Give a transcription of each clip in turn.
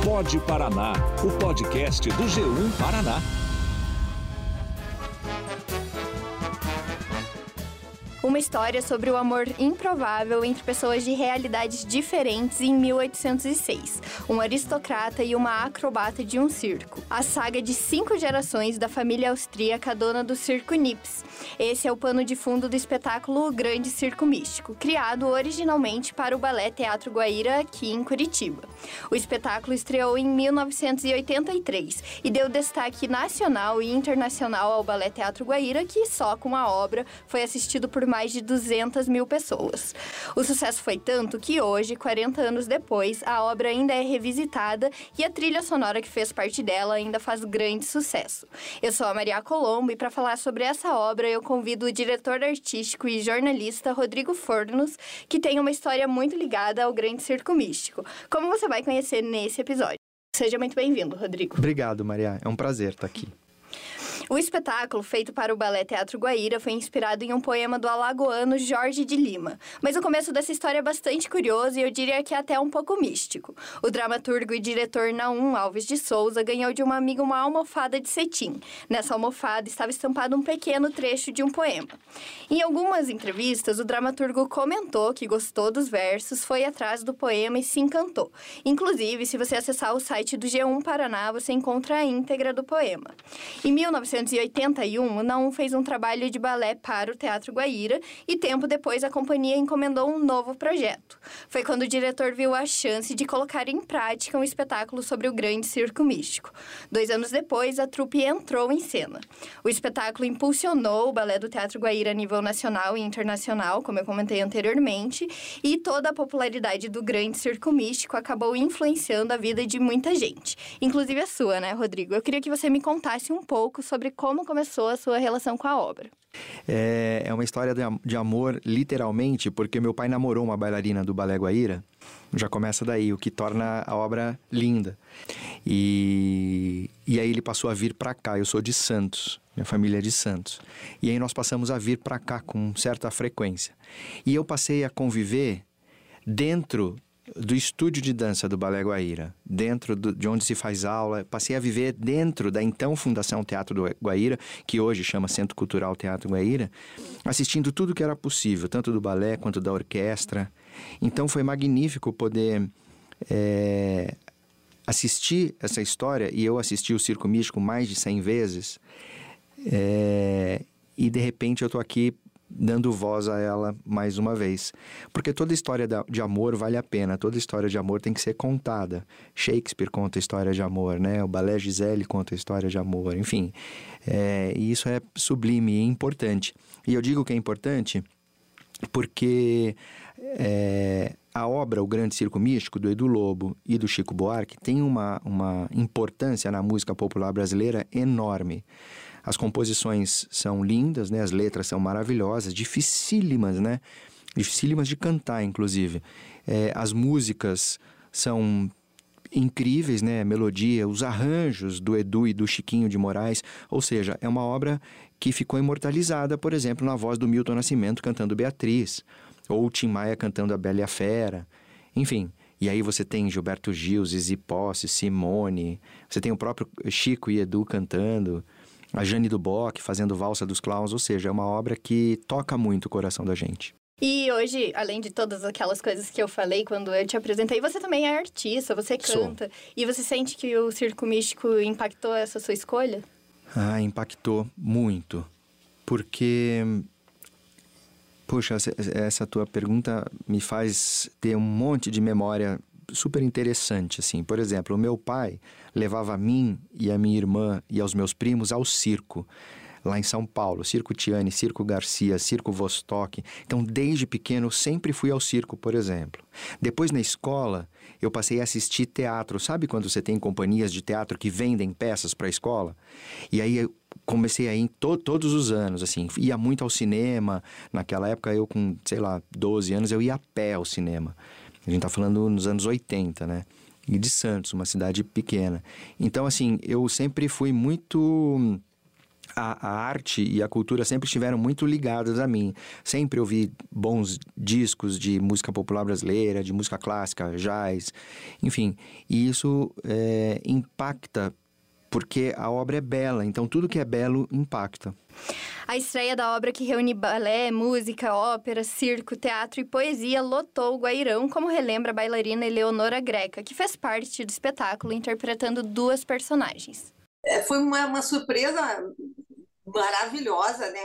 Pode Paraná, o podcast do G1 Paraná. Uma história sobre o amor improvável entre pessoas de realidades diferentes em 1806. Um aristocrata e uma acrobata de um circo. A saga de cinco gerações da família austríaca dona do circo Nips. Esse é o pano de fundo do espetáculo O Grande Circo Místico, criado originalmente para o Balé Teatro Guaíra aqui em Curitiba. O espetáculo estreou em 1983 e deu destaque nacional e internacional ao Balé Teatro Guaíra, que só com a obra foi assistido por mais de 200 mil pessoas. O sucesso foi tanto que hoje, 40 anos depois, a obra ainda é revisitada e a trilha sonora que fez parte dela ainda faz grande sucesso. Eu sou a Maria Colombo e para falar sobre essa obra eu convido o diretor artístico e jornalista Rodrigo Fornos, que tem uma história muito ligada ao Grande Circo Místico, como você vai conhecer nesse episódio. Seja muito bem-vindo, Rodrigo. Obrigado, Maria. É um prazer estar aqui. O espetáculo, feito para o Balé Teatro Guaíra, foi inspirado em um poema do alagoano Jorge de Lima. Mas o começo dessa história é bastante curioso e eu diria que é até um pouco místico. O dramaturgo e diretor Naum Alves de Souza ganhou de uma amiga uma almofada de cetim. Nessa almofada estava estampado um pequeno trecho de um poema. Em algumas entrevistas, o dramaturgo comentou que gostou dos versos, foi atrás do poema e se encantou. Inclusive, se você acessar o site do G1 Paraná, você encontra a íntegra do poema. Em 1981, o Naum fez um trabalho de balé para o Teatro Guaíra e tempo depois a companhia encomendou um novo projeto. Foi quando o diretor viu a chance de colocar em prática um espetáculo sobre o grande circo místico. Dois anos depois, a trupe entrou em cena. O espetáculo impulsionou o balé do Teatro Guaíra a nível nacional e internacional, como eu comentei anteriormente, e toda a popularidade do grande circo místico acabou influenciando a vida de muita gente, inclusive a sua, né, Rodrigo? Eu queria que você me contasse um pouco sobre como começou a sua relação com a obra. É, é uma história de, de amor, literalmente, porque meu pai namorou uma bailarina do Balé Guaíra. Já começa daí, o que torna a obra linda. E, e aí ele passou a vir para cá. Eu sou de Santos, minha família é de Santos. E aí nós passamos a vir para cá com certa frequência. E eu passei a conviver dentro do estúdio de dança do Balé Guaíra, dentro do, de onde se faz aula, passei a viver dentro da então Fundação Teatro do Guaíra, que hoje chama Centro Cultural Teatro Guaíra, assistindo tudo que era possível, tanto do balé quanto da orquestra. Então foi magnífico poder é, assistir essa história, e eu assisti o Circo Místico mais de 100 vezes, é, e de repente eu estou aqui dando voz a ela mais uma vez. Porque toda história de amor vale a pena, toda história de amor tem que ser contada. Shakespeare conta história de amor, né? O Balé Gisele conta história de amor, enfim. É, e isso é sublime e importante. E eu digo que é importante porque é, a obra O Grande Circo Místico, do Edu Lobo e do Chico Buarque, tem uma, uma importância na música popular brasileira enorme. As composições são lindas, né? As letras são maravilhosas, dificílimas, né? Dificílimas de cantar, inclusive. É, as músicas são incríveis, né? A melodia, os arranjos do Edu e do Chiquinho de Moraes. Ou seja, é uma obra que ficou imortalizada, por exemplo, na voz do Milton Nascimento cantando Beatriz, ou Tim Maia cantando A Bela e a Fera. Enfim, e aí você tem Gilberto Gil, Zizi Posse, Simone, você tem o próprio Chico e Edu cantando a Jane Duboc fazendo Valsa dos Clowns, ou seja, é uma obra que toca muito o coração da gente. E hoje, além de todas aquelas coisas que eu falei quando eu te apresentei, você também é artista, você canta. Sou. E você sente que o circo místico impactou essa sua escolha? Ah, impactou muito. Porque Poxa, essa tua pergunta me faz ter um monte de memória super interessante, assim. Por exemplo, o meu pai levava a mim e a minha irmã e aos meus primos ao circo lá em São Paulo, Circo Tiani, Circo Garcia, Circo Vostok. Então, desde pequeno, sempre fui ao circo, por exemplo. Depois, na escola, eu passei a assistir teatro. Sabe quando você tem companhias de teatro que vendem peças para a escola? E aí eu comecei a ir to todos os anos, assim, ia muito ao cinema. Naquela época, eu com, sei lá, 12 anos, eu ia a pé ao cinema. A gente está falando nos anos 80, né? E de Santos, uma cidade pequena. Então, assim, eu sempre fui muito a, a, arte e a cultura sempre estiveram muito ligadas a mim. Sempre ouvi bons discos de música popular brasileira, de música clássica, jazz, enfim. E isso é, impacta porque a obra é bela, então tudo que é belo impacta. A estreia da obra que reúne balé, música, ópera, circo, teatro e poesia lotou o Guairão, como relembra a bailarina Eleonora Greca, que fez parte do espetáculo interpretando duas personagens. É, foi uma, uma surpresa maravilhosa, né?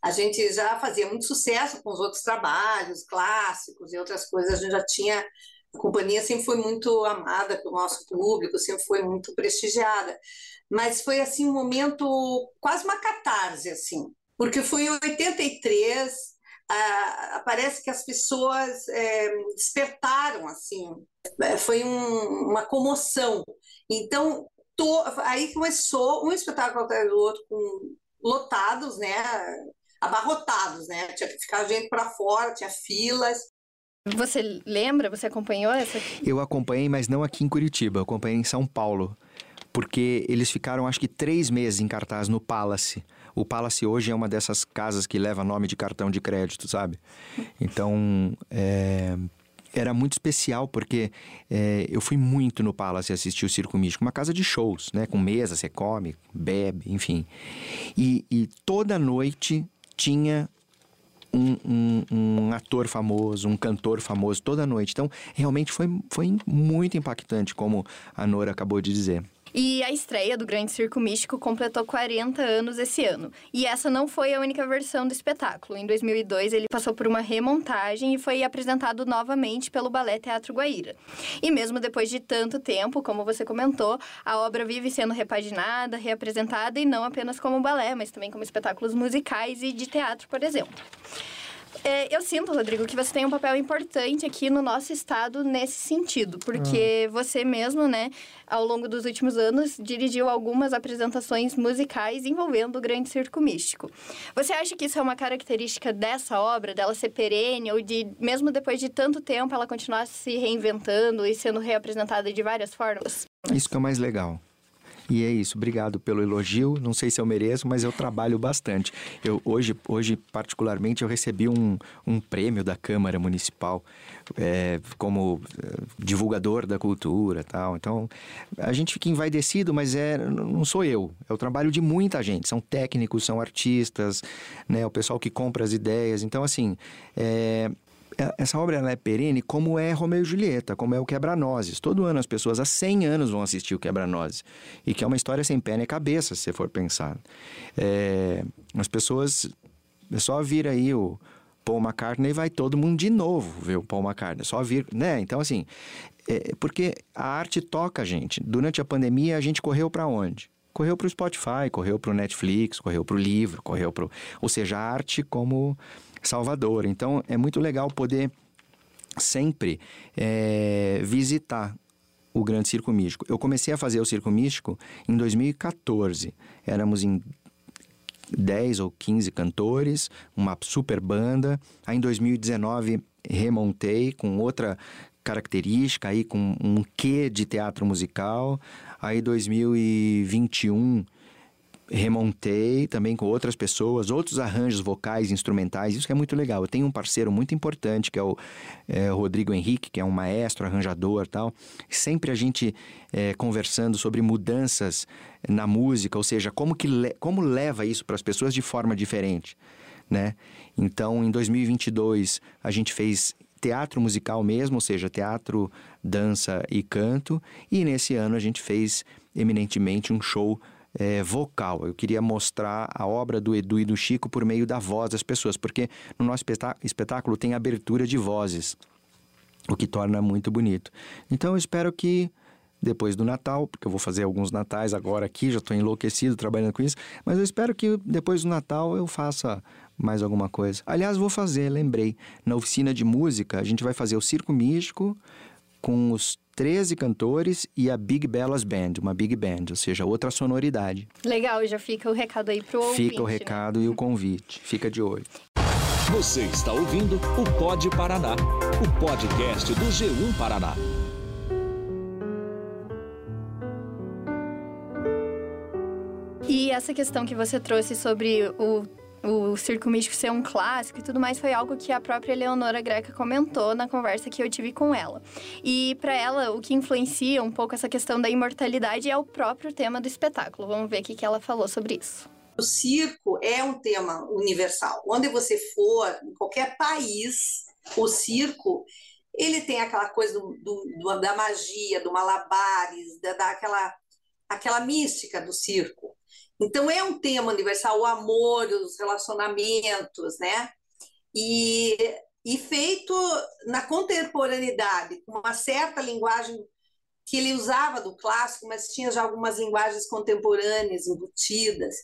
A gente já fazia muito sucesso com os outros trabalhos clássicos e outras coisas, a gente já tinha a companhia sempre foi muito amada pelo nosso público, sempre foi muito prestigiada. Mas foi assim um momento quase uma catarse assim, porque foi em 83, ah, parece que as pessoas é, despertaram assim, é, foi um, uma comoção. Então to, aí começou um espetáculo atrás do outro com lotados, né? Abarrotados, né? Tinha que ficar gente para fora, tinha filas. Você lembra? Você acompanhou essa? Eu acompanhei, mas não aqui em Curitiba. Eu acompanhei em São Paulo. Porque eles ficaram, acho que, três meses em cartaz no Palace. O Palace hoje é uma dessas casas que leva nome de cartão de crédito, sabe? Então, é, era muito especial porque é, eu fui muito no Palace assistir o Circo Místico, uma casa de shows, né? Com mesa, você come, bebe, enfim. E, e toda noite tinha um, um, um, ator famoso, um cantor famoso toda noite. Então, realmente foi, foi muito impactante, como a Nora acabou de dizer. E a estreia do Grande Circo Místico completou 40 anos esse ano. E essa não foi a única versão do espetáculo. Em 2002, ele passou por uma remontagem e foi apresentado novamente pelo Balé Teatro Guaíra. E mesmo depois de tanto tempo, como você comentou, a obra vive sendo repaginada, reapresentada e não apenas como balé, mas também como espetáculos musicais e de teatro, por exemplo. É, eu sinto, Rodrigo, que você tem um papel importante aqui no nosso estado nesse sentido, porque ah. você mesmo, né, ao longo dos últimos anos, dirigiu algumas apresentações musicais envolvendo o Grande Circo Místico. Você acha que isso é uma característica dessa obra, dela ser perene, ou de, mesmo depois de tanto tempo, ela continuar se reinventando e sendo reapresentada de várias formas? Isso que é o mais legal. E é isso, obrigado pelo elogio. Não sei se eu mereço, mas eu trabalho bastante. Eu, hoje, hoje, particularmente, eu recebi um, um prêmio da Câmara Municipal é, como é, divulgador da cultura tal. Então, a gente fica envaidecido, mas é, não sou eu. É o trabalho de muita gente. São técnicos, são artistas, né? o pessoal que compra as ideias. Então, assim, é, essa obra ela é perene como é Romeu e Julieta, como é o Quebra-Nozes. Todo ano as pessoas há 100 anos vão assistir o Quebra-Nozes. E que é uma história sem pé nem cabeça, se você for pensar. É, as pessoas... É só vir aí o Paul McCartney vai todo mundo de novo ver o Paul McCartney. É só vir, né? Então, assim... É, porque a arte toca a gente. Durante a pandemia, a gente correu para onde? Correu para o Spotify, correu para o Netflix, correu para o livro, correu para ou seja, a arte como Salvador. Então é muito legal poder sempre é, visitar o Grande Circo Místico. Eu comecei a fazer o Circo Místico em 2014. Éramos em 10 ou 15 cantores, uma super banda. Aí em 2019 remontei com outra característica aí com um quê de teatro musical. Aí 2021 remontei também com outras pessoas, outros arranjos vocais, instrumentais, isso que é muito legal. Eu tenho um parceiro muito importante que é o, é, Rodrigo Henrique, que é um maestro, arranjador tal. Sempre a gente é, conversando sobre mudanças na música, ou seja, como, que le como leva isso para as pessoas de forma diferente, né? Então, em 2022, a gente fez teatro musical mesmo, ou seja, teatro, dança e canto, e nesse ano a gente fez eminentemente um show é, vocal. Eu queria mostrar a obra do Edu e do Chico por meio da voz das pessoas, porque no nosso espetáculo tem abertura de vozes, o que torna muito bonito. Então eu espero que depois do Natal, porque eu vou fazer alguns natais agora aqui, já estou enlouquecido trabalhando com isso, mas eu espero que depois do Natal eu faça mais alguma coisa. Aliás, vou fazer, lembrei, na oficina de música, a gente vai fazer o Circo Místico com os 13 cantores e a Big Bellas Band, uma Big Band, ou seja, outra sonoridade. Legal, já fica o recado aí pro ouvinte. Fica o né? recado né? e o convite. Fica de olho. Você está ouvindo o Pod Paraná, o podcast do G1 Paraná. E essa questão que você trouxe sobre o o circo místico ser um clássico e tudo mais foi algo que a própria Leonora Greca comentou na conversa que eu tive com ela. E para ela, o que influencia um pouco essa questão da imortalidade é o próprio tema do espetáculo. Vamos ver o que ela falou sobre isso. O circo é um tema universal. Onde você for, em qualquer país, o circo ele tem aquela coisa do, do, da magia, do malabares, da, daquela aquela mística do circo. Então é um tema universal, o amor, os relacionamentos, né? E, e feito na contemporaneidade, com uma certa linguagem que ele usava do clássico, mas tinha já algumas linguagens contemporâneas embutidas.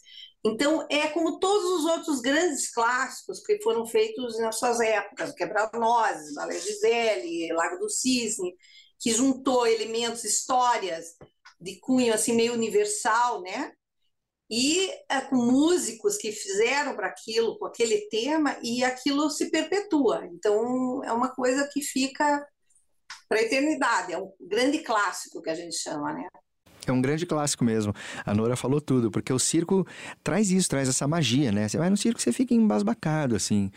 Então, é como todos os outros grandes clássicos que foram feitos nas suas épocas, Quebra-Nozes, Balé Gisele, Lago do Cisne, que juntou elementos, histórias de cunho assim meio universal, né? E é, com músicos que fizeram para aquilo, com aquele tema, e aquilo se perpetua. Então, é uma coisa que fica para a eternidade, é um grande clássico que a gente chama, né? É um grande clássico mesmo. A Nora falou tudo, porque o circo traz isso, traz essa magia, né? Você vai no circo, você fica embasbacado, assim.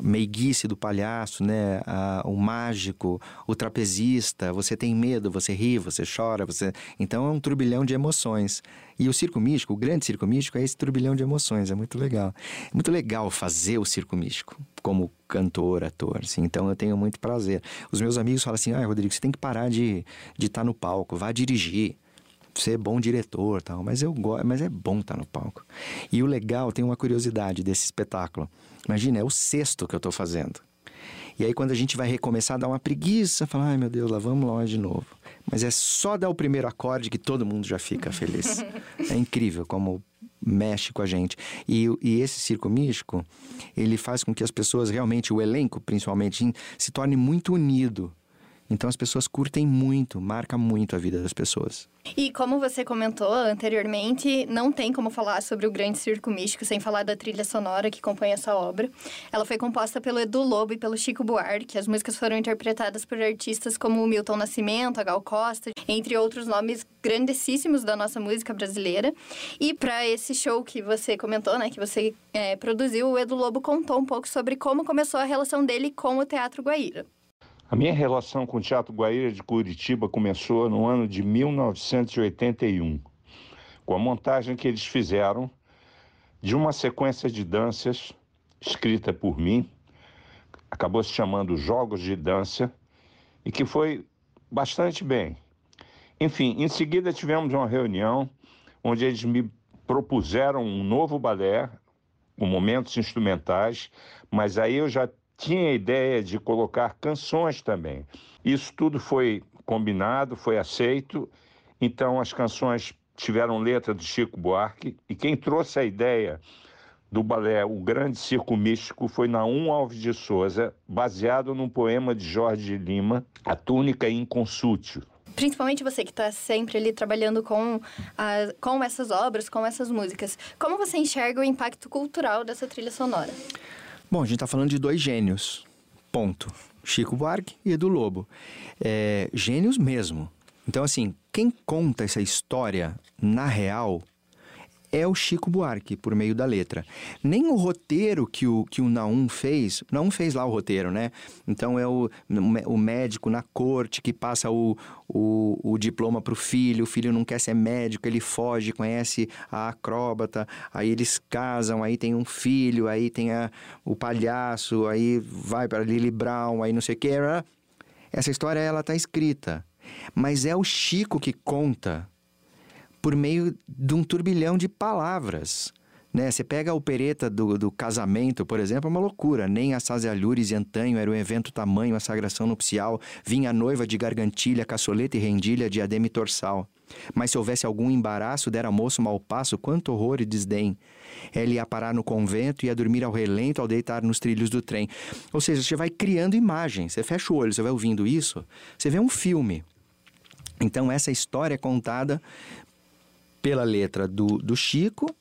Meiguice do palhaço, né? O mágico, o trapezista. Você tem medo, você ri, você chora, você... Então é um turbilhão de emoções. E o circo místico, o grande circo místico, é esse turbilhão de emoções. É muito legal. É muito legal fazer o circo místico como cantor, ator, assim. Então eu tenho muito prazer. Os meus amigos falam assim, ah, Rodrigo, você tem que parar de estar de tá no palco, vá dirigir ser bom diretor tal, mas eu gosto, mas é bom estar tá no palco. E o legal, tem uma curiosidade desse espetáculo. Imagina, é o sexto que eu estou fazendo. E aí quando a gente vai recomeçar, dá uma preguiça, fala, ai meu Deus, lá vamos lá de novo. Mas é só dar o primeiro acorde que todo mundo já fica feliz. é incrível como mexe com a gente. E, e, esse circo místico, ele faz com que as pessoas realmente, o elenco principalmente, se torne muito unido então as pessoas curtem muito, marca muito a vida das pessoas. E como você comentou anteriormente, não tem como falar sobre o Grande Circo Místico sem falar da trilha sonora que compõe essa obra. Ela foi composta pelo Edu Lobo e pelo Chico Buarque. As músicas foram interpretadas por artistas como Milton Nascimento, Gal Costa, entre outros nomes grandíssimos da nossa música brasileira. E para esse show que você comentou, né, que você é, produziu, o Edu Lobo contou um pouco sobre como começou a relação dele com o Teatro Guaíra. A minha relação com o Teatro Guaíra de Curitiba começou no ano de 1981, com a montagem que eles fizeram de uma sequência de danças escrita por mim, acabou se chamando Jogos de Dança, e que foi bastante bem. Enfim, em seguida tivemos uma reunião onde eles me propuseram um novo balé com momentos instrumentais, mas aí eu já tinha a ideia de colocar canções também. Isso tudo foi combinado, foi aceito. Então as canções tiveram letra de Chico Buarque e quem trouxe a ideia do balé O Grande Circo Místico foi Naum Alves de Souza, baseado num poema de Jorge Lima, A Túnica Inconsútil. Principalmente você que está sempre ali trabalhando com, a, com essas obras, com essas músicas. Como você enxerga o impacto cultural dessa trilha sonora? Bom, a gente está falando de dois gênios. Ponto. Chico Buarque e Edu Lobo. É, gênios mesmo. Então, assim, quem conta essa história na real é o Chico Buarque, por meio da letra. Nem o roteiro que o, que o Naum fez, Naum fez lá o roteiro, né? Então é o, o médico na corte que passa o, o, o diploma para o filho, o filho não quer ser médico, ele foge, conhece a acróbata, aí eles casam, aí tem um filho, aí tem a, o palhaço, aí vai para Lily Brown, aí não sei o que. Essa história, ela tá escrita. Mas é o Chico que conta por meio de um turbilhão de palavras. Né? Você pega a opereta do, do casamento, por exemplo, é uma loucura. Nem assaz alhures e antanho era um evento tamanho, a sagração nupcial. Vinha a noiva de gargantilha, caçoleta e rendilha, diadema e torçal. Mas se houvesse algum embaraço, dera moço mau passo, quanto horror e desdém. Ele ia parar no convento, ia dormir ao relento ao deitar nos trilhos do trem. Ou seja, você vai criando imagens. Você fecha o olho, você vai ouvindo isso, você vê um filme. Então, essa história é contada pela letra do, do Chico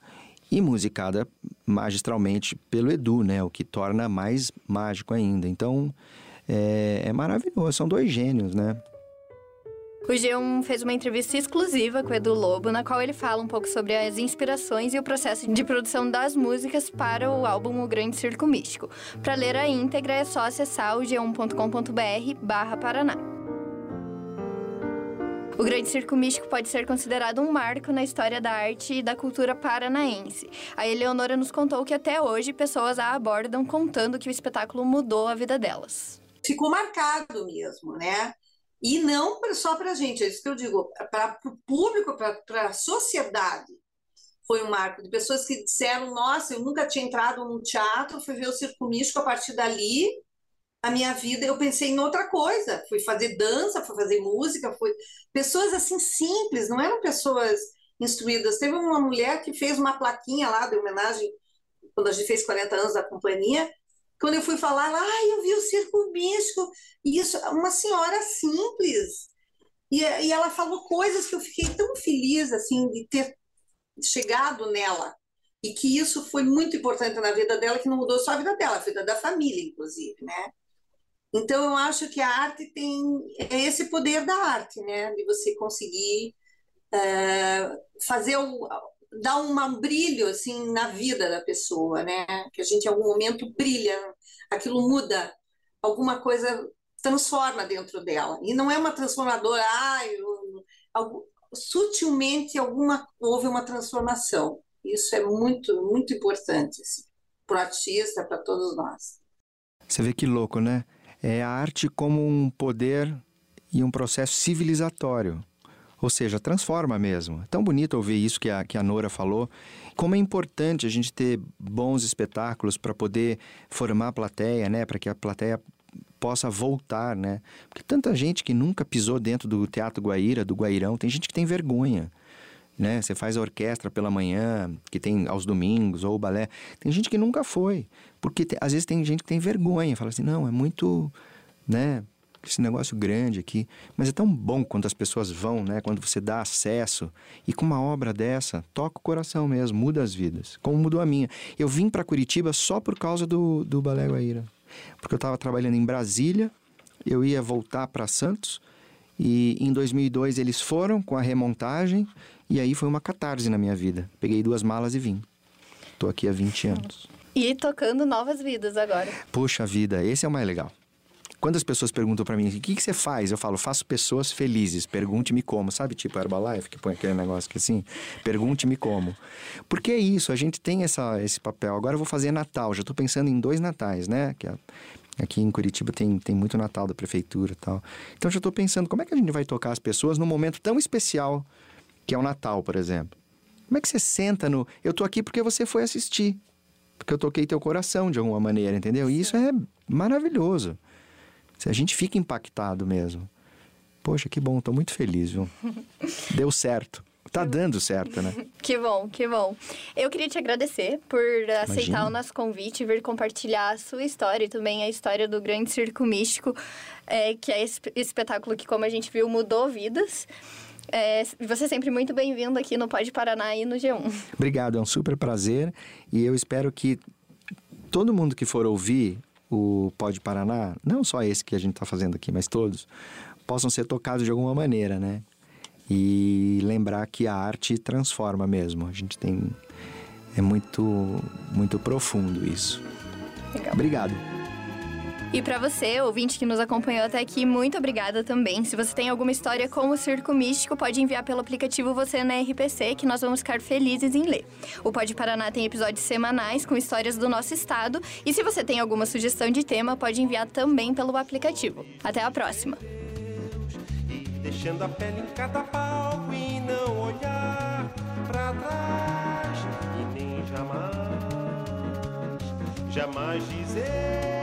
e musicada magistralmente pelo Edu, né? O que torna mais mágico ainda. Então, é, é maravilhoso. São dois gênios, né? O G1 fez uma entrevista exclusiva com o Edu Lobo, na qual ele fala um pouco sobre as inspirações e o processo de produção das músicas para o álbum O Grande Circo Místico. Para ler a íntegra é só acessar o g1.com.br barra Paraná. O Grande Circo Místico pode ser considerado um marco na história da arte e da cultura paranaense. A Eleonora nos contou que até hoje pessoas a abordam contando que o espetáculo mudou a vida delas. Ficou marcado mesmo, né? E não só para a gente, é isso que eu digo, para o público, para a sociedade. Foi um marco de pessoas que disseram: Nossa, eu nunca tinha entrado num teatro, fui ver o Circo Místico a partir dali. A minha vida, eu pensei em outra coisa. Fui fazer dança, fui fazer música, fui. Pessoas assim simples, não eram pessoas instruídas. Teve uma mulher que fez uma plaquinha lá de homenagem, quando a gente fez 40 anos da companhia, quando eu fui falar, lá, ah, eu vi o circo místico, e isso, uma senhora simples. E, e ela falou coisas que eu fiquei tão feliz, assim, de ter chegado nela. E que isso foi muito importante na vida dela, que não mudou só a vida dela, a vida da família, inclusive, né? Então, eu acho que a arte tem é esse poder da arte, né? De você conseguir é, fazer o, dá um brilho assim na vida da pessoa, né? Que a gente em algum momento brilha, aquilo muda, alguma coisa transforma dentro dela. E não é uma transformadora, ah, algo, sutilmente alguma houve uma transformação. Isso é muito muito importante assim, para o artista, para todos nós. Você vê que louco, né? É a arte como um poder e um processo civilizatório. Ou seja, transforma mesmo. É tão bonito ouvir isso que a, que a Nora falou. Como é importante a gente ter bons espetáculos para poder formar a plateia, né? Para que a plateia possa voltar, né? Porque tanta gente que nunca pisou dentro do Teatro Guaíra, do Guairão, tem gente que tem vergonha. Né? Você faz a orquestra pela manhã, que tem aos domingos, ou o balé. Tem gente que nunca foi. Porque te, às vezes tem gente que tem vergonha, fala assim, não, é muito, né? esse negócio grande aqui. Mas é tão bom quando as pessoas vão, né? Quando você dá acesso. E com uma obra dessa, toca o coração mesmo, muda as vidas. Como mudou a minha. Eu vim para Curitiba só por causa do, do Balé Guaíra. Porque eu estava trabalhando em Brasília, eu ia voltar para Santos. E em 2002 eles foram com a remontagem. E aí foi uma catarse na minha vida. Peguei duas malas e vim. Estou aqui há 20 anos. E tocando novas vidas agora. Puxa vida, esse é o mais legal. Quando as pessoas perguntam para mim, o que, que você faz? Eu falo, faço pessoas felizes, pergunte-me como. Sabe, tipo Herbalife, que põe aquele negócio que assim, pergunte-me como. Porque é isso, a gente tem essa, esse papel. Agora eu vou fazer Natal, já estou pensando em dois Natais, né? Que Aqui em Curitiba tem, tem muito Natal da prefeitura e tal. Então já estou pensando, como é que a gente vai tocar as pessoas num momento tão especial que é o Natal, por exemplo? Como é que você senta no. Eu estou aqui porque você foi assistir. Porque eu toquei teu coração de alguma maneira, entendeu? E isso é maravilhoso. A gente fica impactado mesmo. Poxa, que bom, estou muito feliz, viu? Deu certo. Tá dando certo, né? Que bom, que bom. Eu queria te agradecer por aceitar Imagina. o nosso convite e vir compartilhar a sua história e também a história do Grande Circo Místico, é, que é esse espetáculo que, como a gente viu, mudou vidas. É, você é sempre muito bem-vindo aqui no Pode Paraná e no G1. Obrigado, é um super prazer e eu espero que todo mundo que for ouvir o Pode Paraná, não só esse que a gente está fazendo aqui, mas todos, possam ser tocados de alguma maneira, né? E lembrar que a arte transforma mesmo. A gente tem. É muito, muito profundo isso. Legal. Obrigado. E para você, ouvinte que nos acompanhou até aqui, muito obrigada também. Se você tem alguma história com o Circo Místico, pode enviar pelo aplicativo Você na RPC, que nós vamos ficar felizes em ler. O Pode Paraná tem episódios semanais com histórias do nosso estado. E se você tem alguma sugestão de tema, pode enviar também pelo aplicativo. Até a próxima! deixando a pele em cada palco e não olhar trás e nem jamais, jamais dizer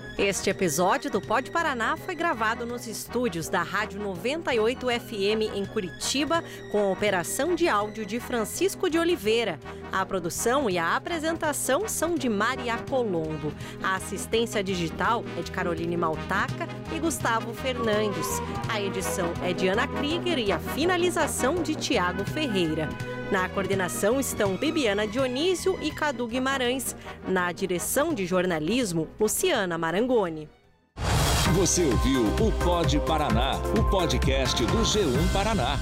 Este episódio do Pod Paraná foi gravado nos estúdios da Rádio 98 FM em Curitiba, com a operação de áudio de Francisco de Oliveira. A produção e a apresentação são de Maria Colombo. A assistência digital é de Caroline Maltaca e Gustavo Fernandes. A edição é de Ana Krieger e a finalização de Tiago Ferreira. Na coordenação estão Bibiana Dionísio e Cadu Guimarães. Na direção de jornalismo, Luciana Marangoni. Você ouviu o Pod Paraná, o podcast do G1 Paraná.